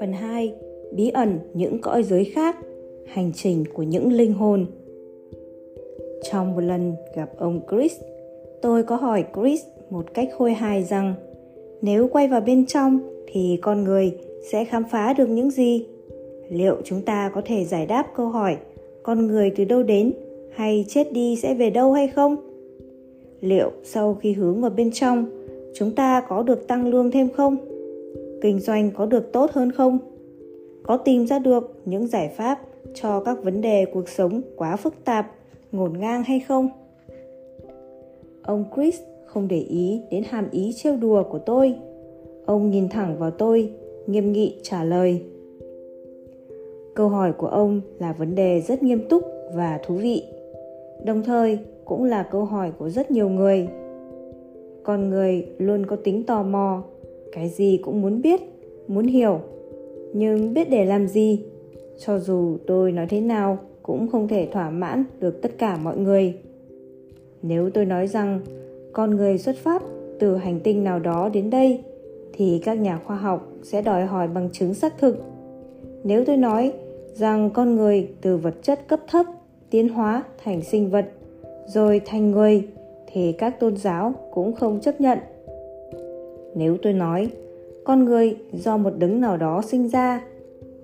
Phần 2. Bí ẩn những cõi giới khác Hành trình của những linh hồn Trong một lần gặp ông Chris, tôi có hỏi Chris một cách khôi hài rằng nếu quay vào bên trong thì con người sẽ khám phá được những gì? Liệu chúng ta có thể giải đáp câu hỏi con người từ đâu đến hay chết đi sẽ về đâu hay không? Liệu sau khi hướng vào bên trong, chúng ta có được tăng lương thêm không? Kinh doanh có được tốt hơn không? Có tìm ra được những giải pháp cho các vấn đề cuộc sống quá phức tạp, ngổn ngang hay không? Ông Chris không để ý đến hàm ý trêu đùa của tôi. Ông nhìn thẳng vào tôi, nghiêm nghị trả lời. Câu hỏi của ông là vấn đề rất nghiêm túc và thú vị. Đồng thời cũng là câu hỏi của rất nhiều người. Con người luôn có tính tò mò, cái gì cũng muốn biết, muốn hiểu. Nhưng biết để làm gì? Cho dù tôi nói thế nào cũng không thể thỏa mãn được tất cả mọi người. Nếu tôi nói rằng con người xuất phát từ hành tinh nào đó đến đây thì các nhà khoa học sẽ đòi hỏi bằng chứng xác thực. Nếu tôi nói rằng con người từ vật chất cấp thấp tiến hóa thành sinh vật rồi thành người, thì các tôn giáo cũng không chấp nhận. Nếu tôi nói, con người do một đấng nào đó sinh ra,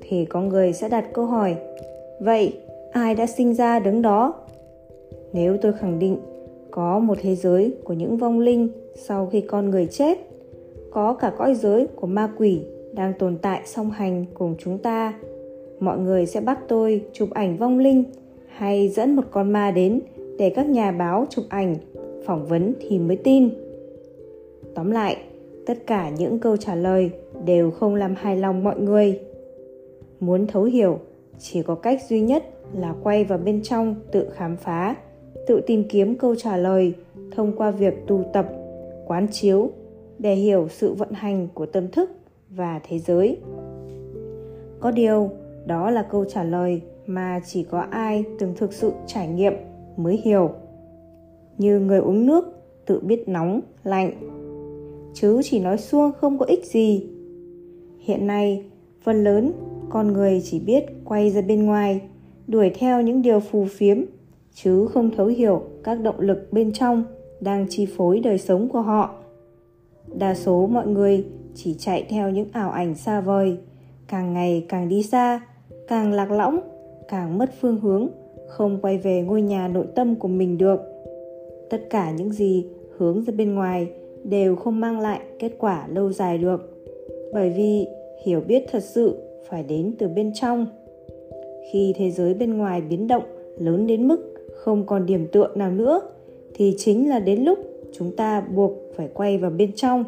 thì có người sẽ đặt câu hỏi, vậy ai đã sinh ra đấng đó nếu tôi khẳng định, có một thế giới của những vong linh sau khi con người chết, có cả cõi giới của ma quỷ đang tồn tại song hành cùng chúng ta, mọi người sẽ bắt tôi chụp ảnh vong linh hay dẫn một con ma đến để các nhà báo chụp ảnh, phỏng vấn thì mới tin. Tóm lại, tất cả những câu trả lời đều không làm hài lòng mọi người. Muốn thấu hiểu, chỉ có cách duy nhất là quay vào bên trong tự khám phá, tự tìm kiếm câu trả lời thông qua việc tu tập, quán chiếu để hiểu sự vận hành của tâm thức và thế giới. Có điều, đó là câu trả lời mà chỉ có ai từng thực sự trải nghiệm mới hiểu. Như người uống nước tự biết nóng, lạnh, chứ chỉ nói suông không có ích gì. Hiện nay, phần lớn con người chỉ biết quay ra bên ngoài, đuổi theo những điều phù phiếm, chứ không thấu hiểu các động lực bên trong đang chi phối đời sống của họ. Đa số mọi người chỉ chạy theo những ảo ảnh xa vời, càng ngày càng đi xa, càng lạc lõng, càng mất phương hướng không quay về ngôi nhà nội tâm của mình được. Tất cả những gì hướng ra bên ngoài đều không mang lại kết quả lâu dài được, bởi vì hiểu biết thật sự phải đến từ bên trong. Khi thế giới bên ngoài biến động lớn đến mức không còn điểm tựa nào nữa, thì chính là đến lúc chúng ta buộc phải quay vào bên trong.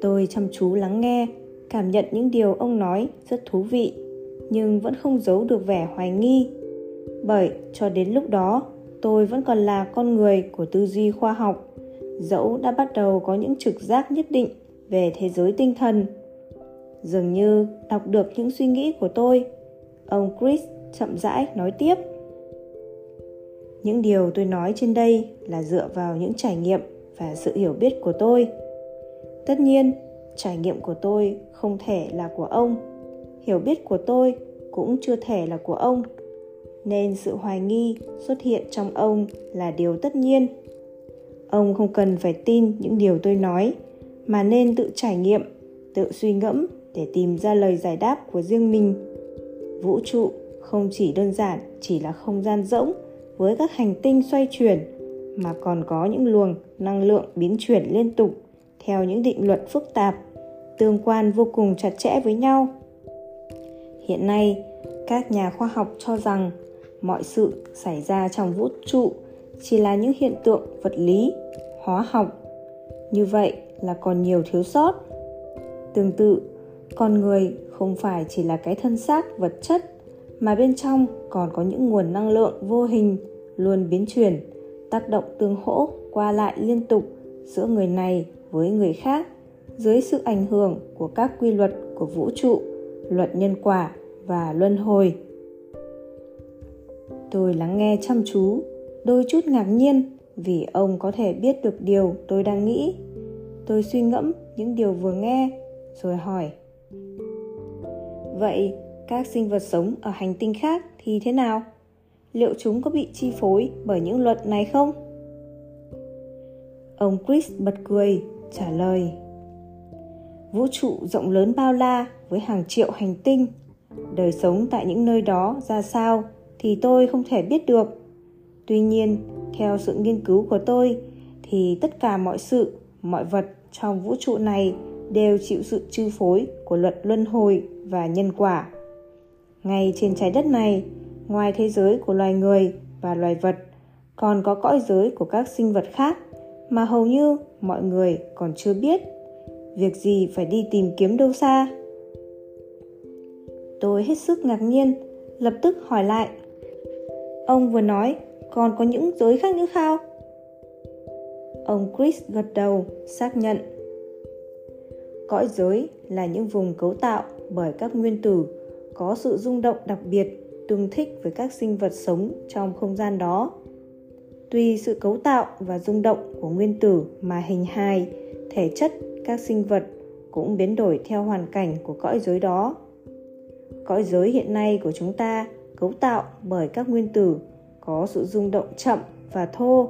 Tôi chăm chú lắng nghe, cảm nhận những điều ông nói rất thú vị nhưng vẫn không giấu được vẻ hoài nghi. Bởi cho đến lúc đó, tôi vẫn còn là con người của tư duy khoa học. Dẫu đã bắt đầu có những trực giác nhất định về thế giới tinh thần. Dường như đọc được những suy nghĩ của tôi, ông chris chậm rãi nói tiếp. Những điều tôi nói trên đây là dựa vào những trải nghiệm và sự hiểu biết của tôi. Tất nhiên, trải nghiệm của tôi không thể là của ông hiểu biết của tôi cũng chưa thể là của ông. Nên sự hoài nghi xuất hiện trong ông là điều tất nhiên. Ông không cần phải tin những điều tôi nói, mà nên tự trải nghiệm, tự suy ngẫm để tìm ra lời giải đáp của riêng mình. Vũ trụ không chỉ đơn giản chỉ là không gian rỗng với các hành tinh xoay chuyển, mà còn có những luồng năng lượng biến chuyển liên tục theo những định luật phức tạp, tương quan vô cùng chặt chẽ với nhau hiện nay, các nhà khoa học cho rằng mọi sự xảy ra trong vũ trụ chỉ là những hiện tượng vật lý, hóa học. Như vậy là còn nhiều thiếu sót. Tương tự, con người không phải chỉ là cái thân xác vật chất, mà bên trong còn có những nguồn năng lượng vô hình luôn biến chuyển, tác động tương hỗ qua lại liên tục giữa người này với người khác dưới sự ảnh hưởng của các quy luật của vũ trụ luật nhân quả và luân hồi. Tôi lắng nghe chăm chú, đôi chút ngạc nhiên vì ông có thể biết được điều tôi đang nghĩ. Tôi suy ngẫm những điều vừa nghe, rồi hỏi, vậy các sinh vật sống ở hành tinh khác thì thế nào? Liệu chúng có bị chi phối bởi những luật này không? Ông chris bật cười, trả lời, vũ trụ rộng lớn bao la với hàng triệu hành tinh. Đời sống tại những nơi đó ra sao thì tôi không thể biết được. Tuy nhiên, theo sự nghiên cứu của tôi, thì tất cả mọi sự, mọi vật trong vũ trụ này đều chịu sự chi phối của luật luân hồi và nhân quả. Ngay trên trái đất này, ngoài thế giới của loài người và loài vật, còn có cõi giới của các sinh vật khác mà hầu như mọi người còn chưa biết. Việc gì phải đi tìm kiếm đâu xa? Tôi hết sức ngạc nhiên, lập tức hỏi lại. Ông vừa nói, còn có những giới khác nữa không ông chris gật đầu, xác nhận. Cõi giới là những vùng cấu tạo bởi các nguyên tử có sự rung động đặc biệt, tương thích với các sinh vật sống trong không gian đó. Tùy sự cấu tạo và rung động của nguyên tử mà hình hài, thể chất các sinh vật cũng biến đổi theo hoàn cảnh của cõi giới đó cõi giới hiện nay của chúng ta cấu tạo bởi các nguyên tử có sự rung động chậm và thô,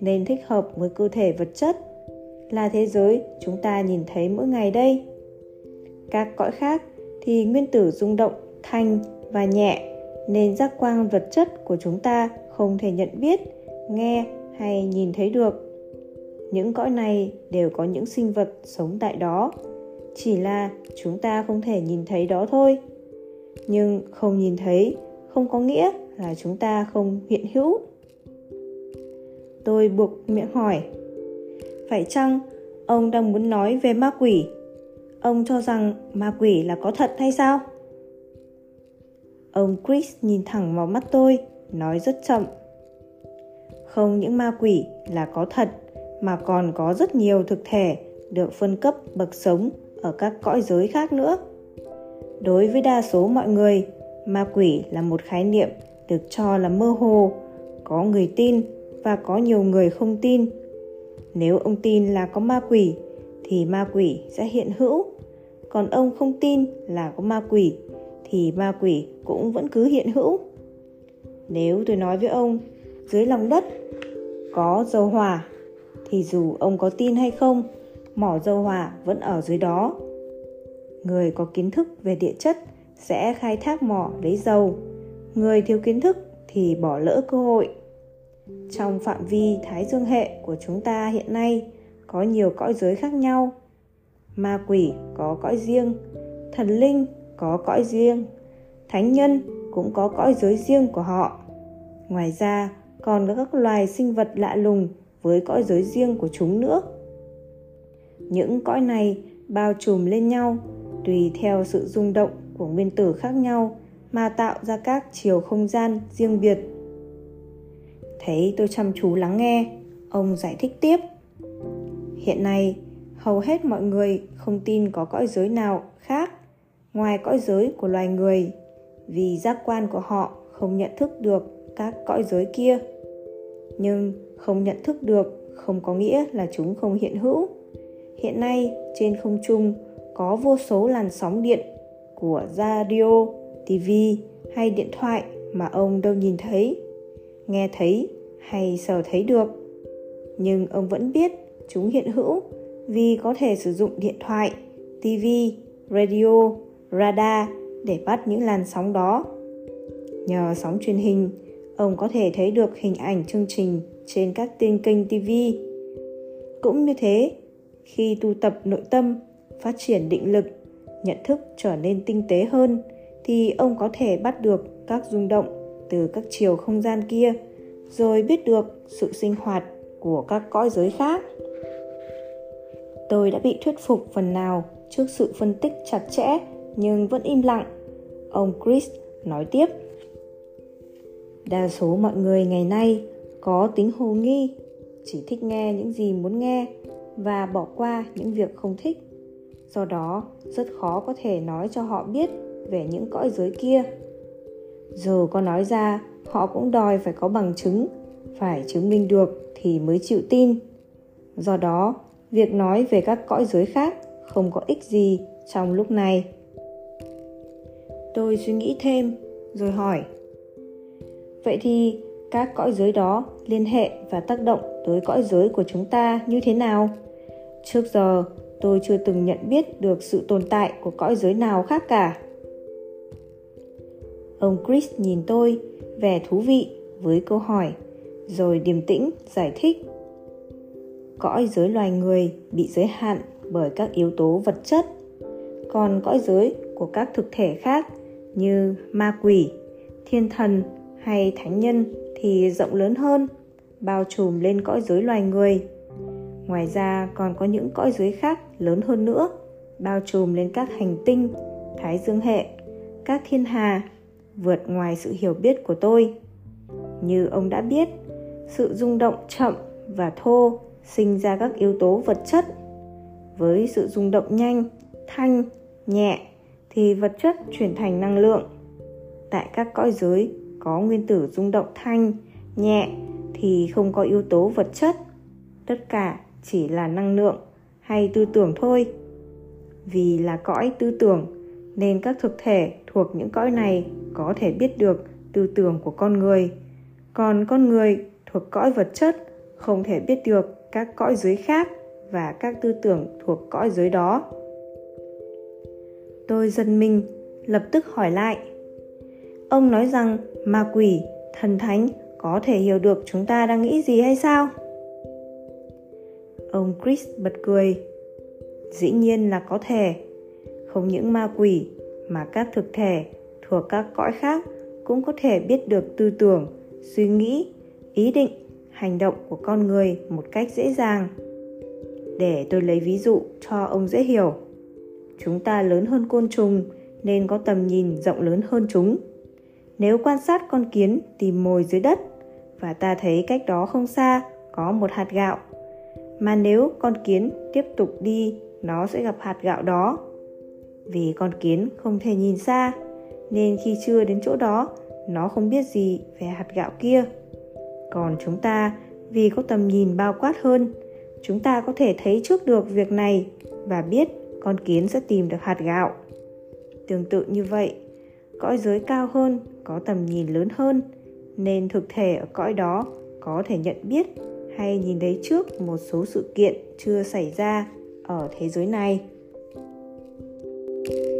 nên thích hợp với cơ thể vật chất là thế giới chúng ta nhìn thấy mỗi ngày đây. Các cõi khác thì nguyên tử rung động thanh và nhẹ, nên giác quan vật chất của chúng ta không thể nhận biết, nghe hay nhìn thấy được. Những cõi này đều có những sinh vật sống tại đó, chỉ là chúng ta không thể nhìn thấy đó thôi nhưng không nhìn thấy, không có nghĩa là chúng ta không hiện hữu. Tôi buộc miệng hỏi, phải chăng ông đang muốn nói về ma quỷ? Ông cho rằng ma quỷ là có thật hay sao? Ông chris nhìn thẳng vào mắt tôi, nói rất chậm, không những ma quỷ là có thật, mà còn có rất nhiều thực thể được phân cấp bậc sống ở các cõi giới khác nữa đối với đa số mọi người, ma quỷ là một khái niệm được cho là mơ hồ, có người tin và có nhiều người không tin. Nếu ông tin là có ma quỷ, thì ma quỷ sẽ hiện hữu. Còn ông không tin là có ma quỷ, thì ma quỷ cũng vẫn cứ hiện hữu. Nếu tôi nói với ông, dưới lòng đất có dầu hỏa, thì dù ông có tin hay không, mỏ dầu hỏa vẫn ở dưới đó người có kiến thức về địa chất sẽ khai thác mỏ lấy dầu. Người thiếu kiến thức thì bỏ lỡ cơ hội. Trong phạm vi thái dương hệ của chúng ta hiện nay, có nhiều cõi giới khác nhau. Ma quỷ có cõi riêng, thần linh có cõi riêng, thánh nhân cũng có cõi giới riêng của họ. Ngoài ra, còn có các loài sinh vật lạ lùng với cõi giới riêng của chúng nữa. Những cõi này bao trùm lên nhau tùy theo sự rung động của nguyên tử khác nhau mà tạo ra các chiều không gian riêng biệt. Thấy tôi chăm chú lắng nghe, ông giải thích tiếp. Hiện nay, hầu hết mọi người không tin có cõi giới nào khác ngoài cõi giới của loài người, vì giác quan của họ không nhận thức được các cõi giới kia. Nhưng không nhận thức được không có nghĩa là chúng không hiện hữu. Hiện nay, trên không trung có vô số làn sóng điện của radio tv hay điện thoại mà ông đâu nhìn thấy, nghe thấy hay sờ thấy được. Nhưng ông vẫn biết chúng hiện hữu vì có thể sử dụng điện thoại tv radio, radar để bắt những làn sóng đó. Nhờ sóng truyền hình, ông có thể thấy được hình ảnh chương trình trên các tên kênh tv cũng như thế, khi tu tập nội tâm phát triển định lực, nhận thức trở nên tinh tế hơn thì ông có thể bắt được các rung động từ các chiều không gian kia, rồi biết được sự sinh hoạt của các cõi giới khác. Tôi đã bị thuyết phục phần nào trước sự phân tích chặt chẽ nhưng vẫn im lặng, ông chris nói tiếp. Đa số mọi người ngày nay có tính hồ nghi, chỉ thích nghe những gì muốn nghe và bỏ qua những việc không thích do đó, rất khó có thể nói cho họ biết về những cõi giới kia. Dù có nói ra, họ cũng đòi phải có bằng chứng, phải chứng minh được thì mới chịu tin. Do đó, việc nói về các cõi giới khác không có ích gì trong lúc này. Tôi suy nghĩ thêm, rồi hỏi. Vậy thì các cõi giới đó liên hệ và tác động tới cõi giới của chúng ta như thế nào? Trước giờ tôi chưa từng nhận biết được sự tồn tại của cõi giới nào khác cả. Ông chris nhìn tôi, vẻ thú vị với câu hỏi, rồi điềm tĩnh giải thích. Cõi giới loài người bị giới hạn bởi các yếu tố vật chất, còn cõi giới của các thực thể khác như ma quỷ, thiên thần hay thánh nhân thì rộng lớn hơn, bao trùm lên cõi giới loài người ngoài ra còn có những cõi dưới khác lớn hơn nữa, bao trùm lên các hành tinh, thái dương hệ, các thiên hà, vượt ngoài sự hiểu biết của tôi. Như ông đã biết, sự rung động chậm và thô sinh ra các yếu tố vật chất. Với sự rung động nhanh, thanh, nhẹ thì vật chất chuyển thành năng lượng. Tại các cõi giới có nguyên tử rung động thanh, nhẹ thì không có yếu tố vật chất. Tất cả chỉ là năng lượng hay tư tưởng thôi. Vì là cõi tư tưởng, nên các thực thể thuộc những cõi này có thể biết được tư tưởng của con người. Còn con người thuộc cõi vật chất không thể biết được các cõi giới khác và các tư tưởng thuộc cõi giới đó. Tôi dân mình, lập tức hỏi lại. Ông nói rằng ma quỷ, thần thánh có thể hiểu được chúng ta đang nghĩ gì hay sao? Ông chris bật cười. Dĩ nhiên là có thể. Không những ma quỷ, mà các thực thể thuộc các cõi khác cũng có thể biết được tư tưởng, suy nghĩ, ý định, hành động của con người một cách dễ dàng. Để tôi lấy ví dụ cho ông dễ hiểu. Chúng ta lớn hơn côn trùng nên có tầm nhìn rộng lớn hơn chúng. Nếu quan sát con kiến tìm mồi dưới đất và ta thấy cách đó không xa, có một hạt gạo mà nếu con kiến tiếp tục đi, nó sẽ gặp hạt gạo đó. Vì con kiến không thể nhìn xa, nên khi chưa đến chỗ đó, nó không biết gì về hạt gạo kia. Còn chúng ta, vì có tầm nhìn bao quát hơn, chúng ta có thể thấy trước được việc này và biết con kiến sẽ tìm được hạt gạo. Tương tự như vậy, cõi giới cao hơn có tầm nhìn lớn hơn, nên thực thể ở cõi đó có thể nhận biết hay nhìn thấy trước một số sự kiện chưa xảy ra ở thế giới này? thank you